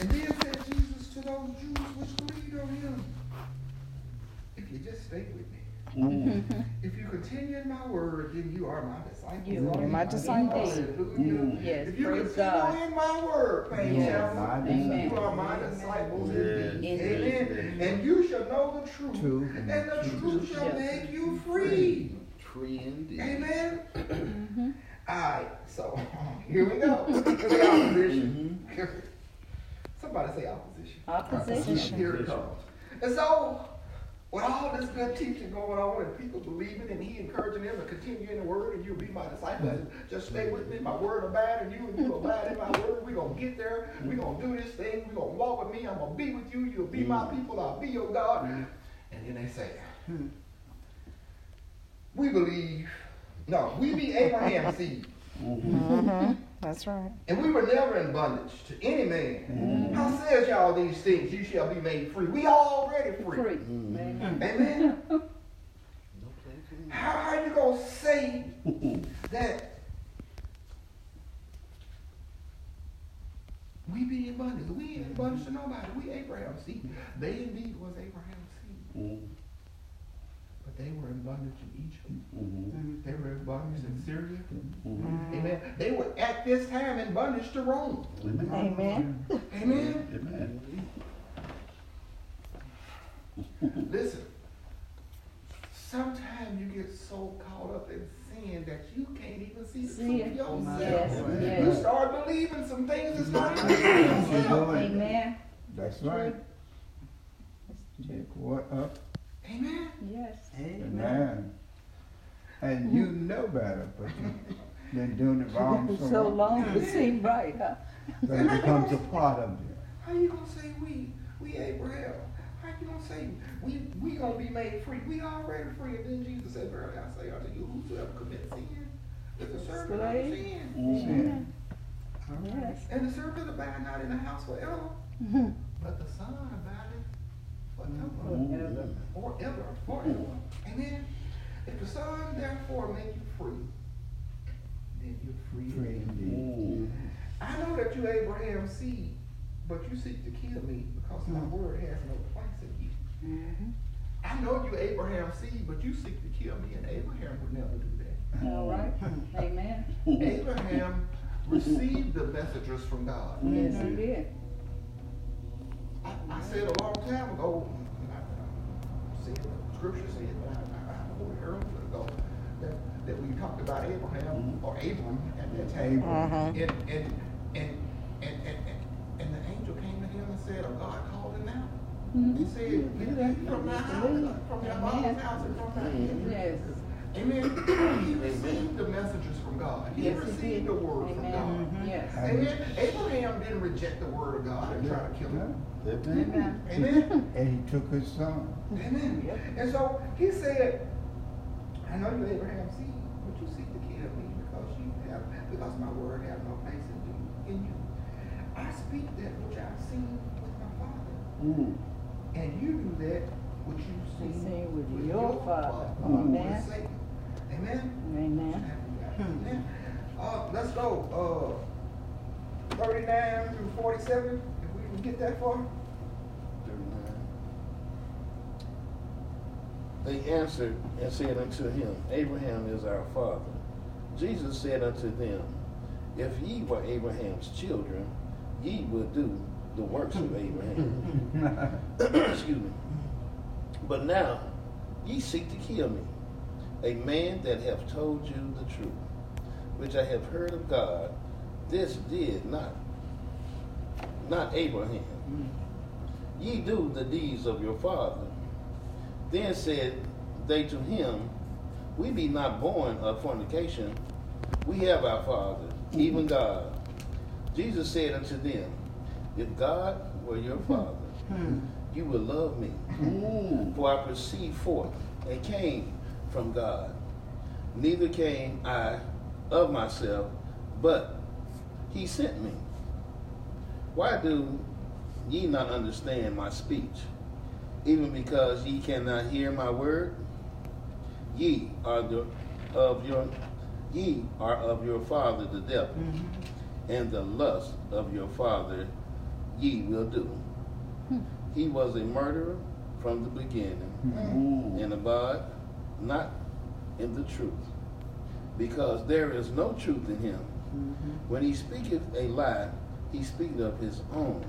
And then said Jesus to those Jews which believed on him. If you just stay with me. Mm. If you continue in my word, then you are my disciples. You are my disciples. Hallelujah. Yes, If you praise continue God. in my word, Faith Yes. Chapel, My then you are my disciples Yes. indeed. Indeed. Amen. And you shall know the truth, Truth. and the truth shall Yes. make you free. Tree indeed. Amen. Mm-hmm. All right, so here we go. Mm-hmm. Say opposition. Somebody say opposition. Opposition. Here it comes. And so, with all this good teaching going on and people believing and he encouraging them to continue in the word and you'll be my disciple, and just stay with me, my word abide in you and you abide in my word. We're going to get there. We're going to do this thing. We're going to walk with me. I'm going to be with you. You'll be my mm-hmm. people. I'll be your God. And then they say, we believe, no, we be Abraham's seed. Mm-hmm. That's right. And we were never in bondage to any man. How says y'all these things? You shall be made free. We already free. Free. Mm. Amen. Amen. No How, are you gonna say that we be in bondage? We ain't in bondage to nobody. We Abraham's seed. They indeed was Abraham's seed, Mm. but they were in bondage in Egypt. Mhm. They were in bondage in Syria. Mhm. Amen. They were at this time in bondage to Rome. Amen. Amen. Amen. Amen. Listen, sometimes you get so caught up in sin that you can't even see the See truth it. yourself. Yes, You start believing some things that's not even true yourself. Amen. That's right. Check what up. Amen. Yes. Amen. Amen. And you know better, but you've been doing it wrong so, So long it seemed right, huh? that it becomes a part of you. How you gonna say we, we Abraham? How you gonna say we, we gonna be made free? We already free. And then Jesus said, Verily I say unto you, whosoever commits sin is a servant of Slave. sin. Sin. Yes. And the servant abide not in the house forever, Mhm. but the son abideth forever. Forever. forever, forever. Amen. If the Son therefore make you free, then you're free. Free indeed. I know that you Abraham's seed, but you seek to kill me because my word has no place in you. Mhm. I know you Abraham's seed, but you seek to kill me, and Abraham would never do that. All right. Amen. Abraham received the messages from God. Yes, he did. I, I said a long time ago, I, I said the scripture said, but I, I, I quoted earlier ago, that, that we talked about Abraham, or Abram at that time. Abram. And, and, and, and, and, and, and the angel came to him and said, oh, God called him out. Mm-hmm. He said, get thee from my house, from your father's house and from thy kindred. Yes. Amen. He received the messages from God. He Yes, he received did. the word from God. Amen. Yes. Amen. Abraham didn't reject the word of God and try to kill him. Amen. Amen. Amen. And he took his son. Amen. And so he said, I know you Abraham's seed, but you seek to kill me because you have because my word has no place in you in you. I speak that which I've seen with my father, Mm. and you do that which you've Seen seen with your father. Amen. Satan. Amen. Amen. Amen. Uh, let's go. Uh, 39 through 47. We get that far. 39. They answered and said unto him, Abraham is our father. Jesus said unto them, If ye were Abraham's children, ye would do the works of Abraham. Excuse me. But now ye seek to kill me, a man that have told you the truth, which I have heard of God. This did not, not Abraham. Ye do the deeds of your father. Then said they to him, We be not born of fornication. We have our Father, mm-hmm. even God. Jesus said unto them, If God were your hmm. Father, hmm. you would love me. Hmm. For I proceed forth and came from God. Neither came I of myself, but he sent me. Why do ye not understand my speech? even because ye cannot hear my word? Ye are the of your ye are of your father the devil, mm-hmm. and the lust of your father ye will do. Hmm. He was a murderer from the beginning, hmm. and abide not in the truth, because there is no truth in him. Mm-hmm. When he speaketh a lie, he speaketh of his own,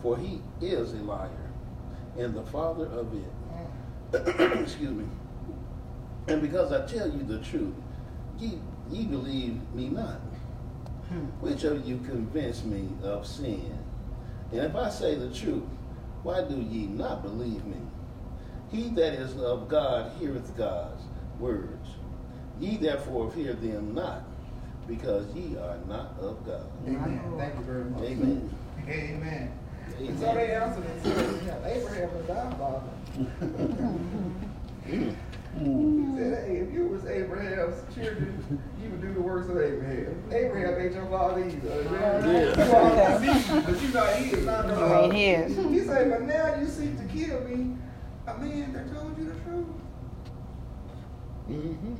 for he is a liar and the father of it. Excuse me. And because I tell you the truth, ye, ye believe me not. Hmm. Which of you convince me of sin? And if I say the truth, why do ye not believe me? He that is of God heareth God's words. Ye therefore hear them not, because ye are not of God. Amen. Thank you very much. Amen. Amen. Amen. And so they answered and said, yeah, Abraham is our father. He said, hey, if you was Abraham's children, you would do the works of Abraham. Abraham ain't your father either. Amen. Yeah. You are deceived, but you not his. Not the You ain't his. He said, but now you seek to kill me, a man that told you the truth, Mm-hmm.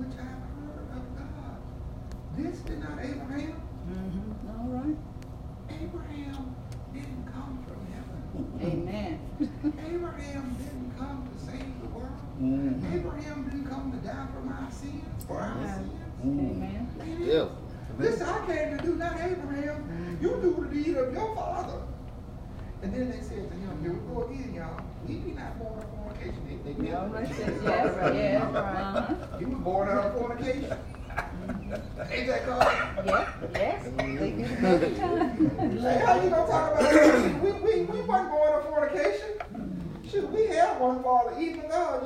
which I have heard of God. This did not Abraham. All right. Abraham didn't come from heaven. Amen. Abraham didn't come to save the world. Mhm. Abraham didn't come to die for my sins, for our sins. Amen. Amen. Yeah. This I came to do not Abraham. You do the deed of your father. And then they said to him, here we go again, y'all. We be not born of fornication. They, they All never right, said says yes. yes, yes, uh-huh. He was born out of fornication. Ain't that called? Yep, yes, they do it every time. Hey, how you gonna talk about that? We, we, we wasn't born of fornication. Shoot, we had one father,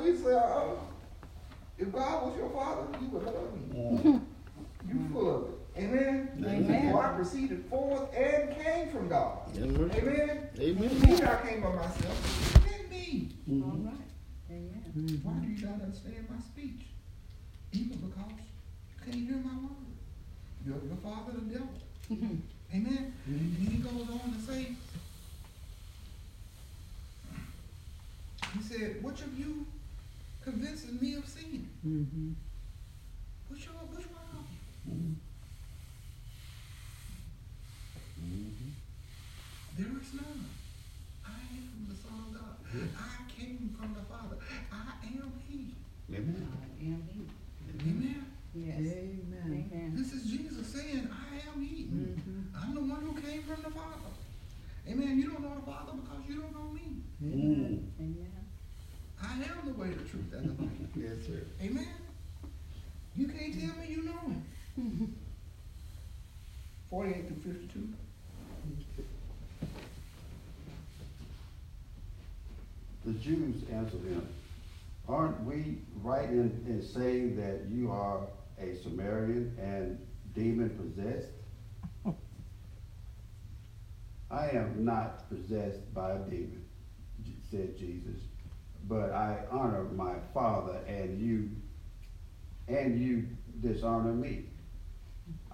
even God. You say, uh, uh-uh. if God was your father, you would love me. Mm-hmm. You full of it. Amen? Amen. For I proceeded forth and came from God. Amen. Amen? Amen. Me not came by myself. Send me. Mm-hmm. All right. Amen. Why do you not understand my speech? Even because you can't hear my word. Your, your father the devil. Mm-hmm. Amen? And he goes on to say, he said, which of you convinces me of sin? Mm-hmm. Which, one- which one of you? There is none. I am the Son of God. I came from the Father. I am He. Amen. I am he. Amen. Yes. Amen. Amen. This is Jesus saying, I am He. Mm-hmm. I'm the one who came from the Father. Amen. You don't know the Father because you don't know me. Mm. Amen. I am the way, the truth, and the life. Yes, sir. Amen. You can't tell me you know Him. 48 through 52. The Jews answered him, Aren't we right in, in saying that you are a Samaritan and demon possessed? I am not possessed by a demon, said Jesus, but I honor my Father and you, and you dishonor me.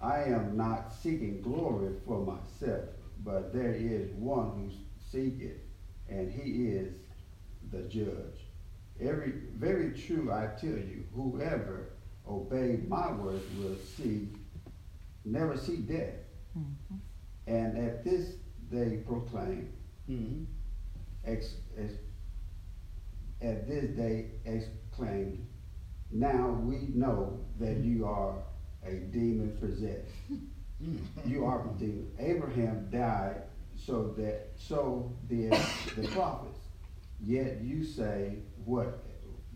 I am not seeking glory for myself, but there is one who seeks it, and he is the judge. Every, very true, I tell you, whoever obeyed my words will see, never see death. And at this they proclaim, Mhm. ex, ex, at this day exclaimed, now we know that you are a demon possessed. You are a demon. Abraham died so that, so did the prophets. Yet you say what,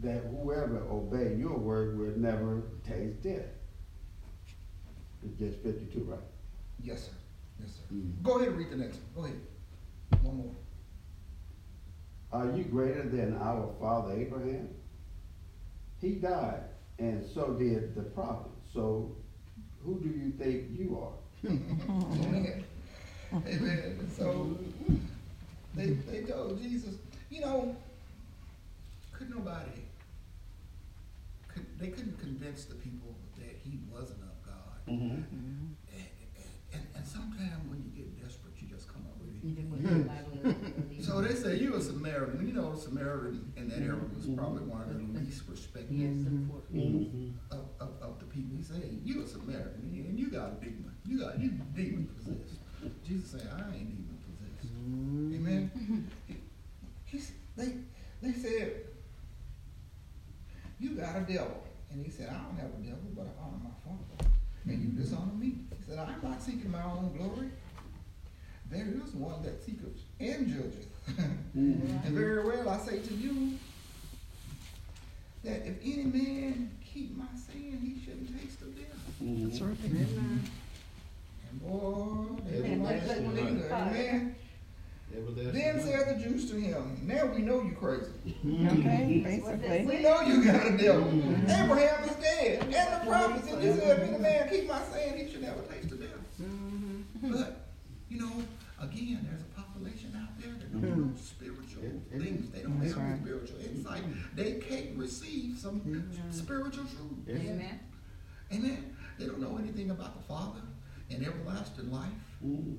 that whoever obey your word will never taste death. It's just fifty-two, right? Yes, sir. Yes, sir. Mm. Go ahead and read the next one. Go ahead. One more. Are you greater than our father Abraham? He died, and so did the prophets. So who do you think you are? Amen. Amen. And So they they told Jesus, you know, could nobody could they couldn't convince the people that he wasn't of God. Mhm. And, and, and sometimes when you get desperate, you just come up with it. Even with the Bible, it So they say you a Samaritan. You know, Samaritan in that area was mm-hmm. probably one of the mm-hmm. least respected Yes, of course. Mhm. of, of, of the people. He said, hey, you a Samaritan, and you got a big one. You got you demon possessed. Jesus said, I ain't demon possessed. Mm-hmm. Amen. He, he, they they said, you got a devil, and he said, I don't have a devil, but I honor my Father, and you dishonor me. He said, I'm not seeking my own glory. There is one that seeketh and judgeth. And very well I say to you that if any man keep my saying, he shouldn't taste of death. Mhm. And boy, they Everlasting don't like that one Amen. Then said the Jews to him, Now we know you crazy. Okay, basically. We know you got a devil. Abraham is dead. And the prophets, and he said, if any man keep my saying, he should never taste of death. Mm-hmm. But, you know, again, there's a population out there that don't mm-hmm. know spiritual It- it things. They don't That's have any right. spiritual insight. Mm-hmm. They can't receive some mm-hmm. spiritual truth. Amen. Amen. They don't know anything about the Father and everlasting life Mhm.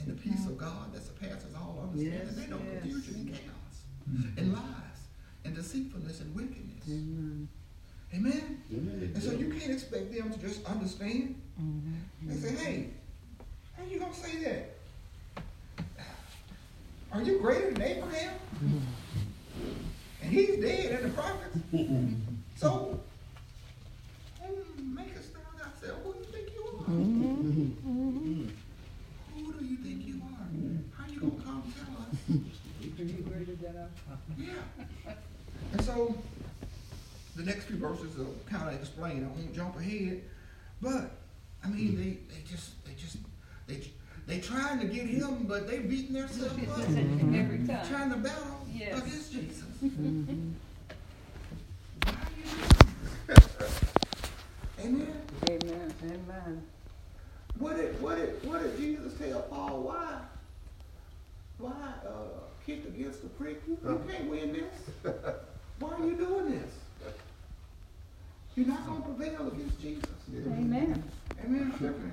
and the peace of God that surpasses all understanding. they know confusion and chaos and lies and deceitfulness and wickedness. Amen. Amen. And so you can't expect them to just understand. and say, hey, how you gonna say that? Are you greater than Abraham? And he's dead and the prophets. So make us stand ourselves. Who do you think you are? Who do you think you are? How you gonna come tell us? Are you greater than us? Yeah. And so the next few verses will kind of explain. I won't jump ahead, but I mean they, they just they just they they trying to get him, but they beating themselves up, Every time. trying to battle Yes. against Jesus. Why you doing that? Amen. Amen, amen. What did what did what did Jesus tell Paul? Why why uh, kick against the prick? You, you can't win this. Why are you doing this? You're not gonna prevail against Jesus. Amen. Amen, Stephanie.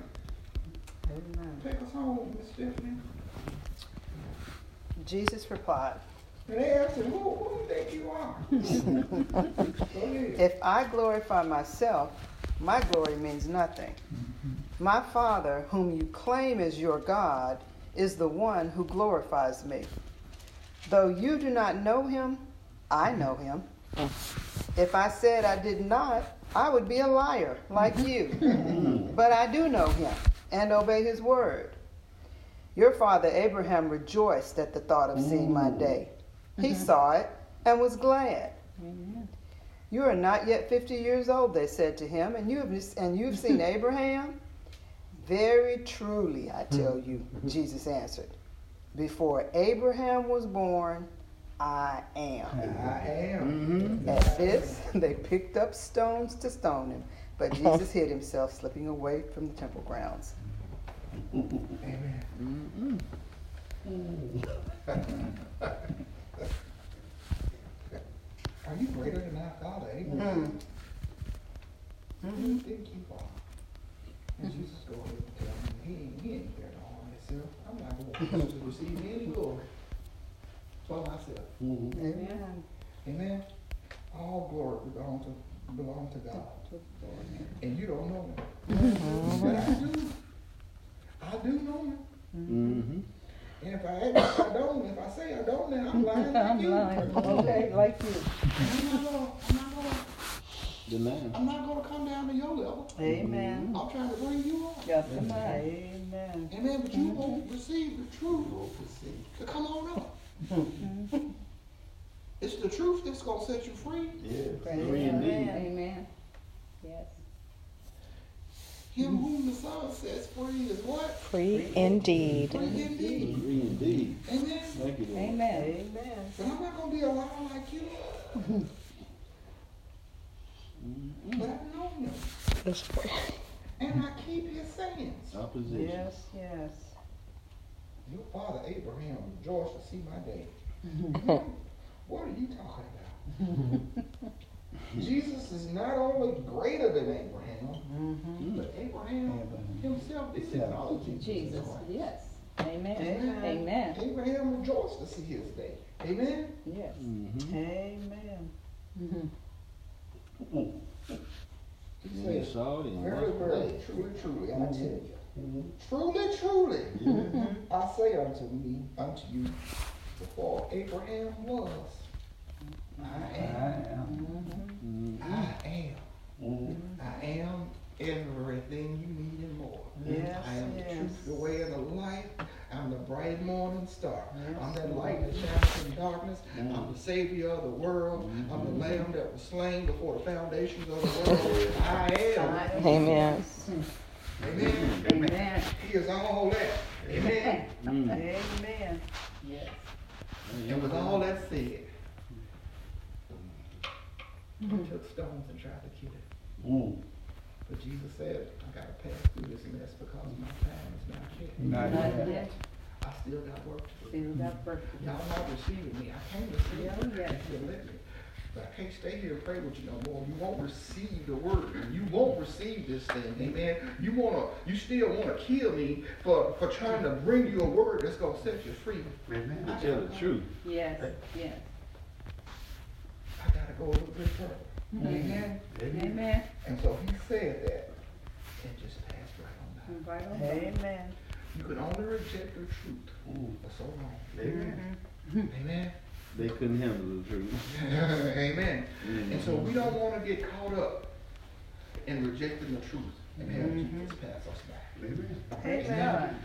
Amen. Take us home, Miss Stephanie. Jesus replied, And they asked him, who, who do you think you are? If I glorify myself, my glory means nothing. Mm-hmm. My Father, whom you claim as your God, is the one who glorifies me. Though you do not know him, I know him. If I said I did not, I would be a liar like you. But I do know him and obey his word. Your father Abraham rejoiced at the thought of seeing my day. He saw it and was glad. Amen. You are not yet fifty years old, they said to him, and you have and you've seen Abraham. Very truly, I hmm. tell you, hmm. Jesus answered. Before Abraham was born, I am. I am. Mm-hmm. At this, they picked up stones to stone him, but Jesus hid himself, slipping away from the temple grounds. Amen. Are you greater than our father Abraham? Who do you think you are? And Jesus go ahead and tell him, he ain't, he ain't there to harm himself. I'm not going to receive any glory. for myself. Mhm. Amen. Amen. All glory belongs to belong to God. And you don't know him. But I do. I do know him. Mhm. And if I act, I don't. If I say I don't, then I'm lying like I'm you. lying. Okay, like you. I'm not gonna, I'm not gonna, Deny. I'm not gonna come down to your level. Amen. I'm trying to bring you up. Got the mic. Amen. Amen. But you won't receive the truth. To come on up. It's the truth that's gonna set you free. Yes. Free indeed. Amen. Yes. Him whom the Son sets free is what? Free indeed. Free indeed. Free indeed. Amen. Thank you, Lord. Amen. Amen. But I'm not gonna be a liar like you. Mm-hmm. But I know him. And I keep his sayings. Opposition. Yes, yes. Your father Abraham rejoiced to see my day. what are you talking about? Jesus is not only greater than Abraham, Mm-hmm. but Abraham himself did acknowledge Jesus. Jesus, yes. Amen. Amen. Amen. Abraham rejoiced to see his day. Amen. Yes. Mhm. Amen. Mhm. He And he said, saw it Very, very, it. truly, truly, I tell you, truly, truly, I say unto me, unto you, before Abraham was, I am. Mhm. I am. I am everything you need and more. Yes, I am the truth, the way, and the life. I'm the bright morning star. Yes, I'm that light that shines in darkness. I'm the savior of the world. I'm the lamb that was slain before the foundations of the world. I am. Amen. Amen. Amen. He is all that. Amen. Mm. Amen. Yes. And with all that said, he took stones and tried to kill it. Mm. But Jesus said, I gotta pass through this mess because my time is not yet. Not Not yet. yet. I still got work to do. Still got work to do. Y'all not receiving me. I can't receive Yeah, you. yeah. You let me. But I can't stay here and pray with you no more. You won't receive the word. You won't receive this thing. Amen. You wanna you still wanna kill me for, for trying to bring you a word that's gonna set you free. Amen. I Tell the truth. Yes. Yes. I gotta go a little bit. Amen. Amen. And so he said that and just passed right on by. Right on. by. Amen. You can only reject the truth Mm. for so long. Amen. Amen. They couldn't handle the truth. Amen. Mhm. And so we don't want to get caught up in rejecting the truth and have Jesus pass us by. Amen. Amen.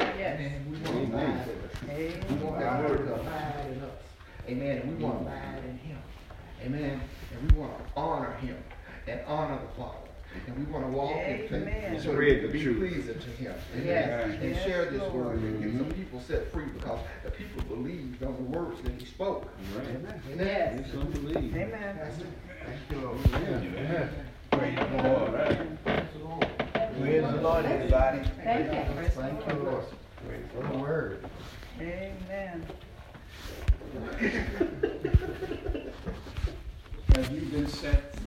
Yes. Amen. We want to abide in the truth. We want that word to abide in us. Amen. And we want to abide in Him. Amen. And we want to honor Him and honor the Father. And we want to walk in faith Amen. so that we can be truth. pleasing to Him. Amen. Yes. And Yes, share this Lord. word and get some mm-hmm. people set free because the people believed on the words that He spoke. Right. Amen. Amen. Yes. Some believe. Amen. Thank you, Lord. Yeah. Praise the Lord. Praise the Lord. Praise the Lord, everybody. Thank you. Thank you, Lord. Praise the word. Amen. Have you been set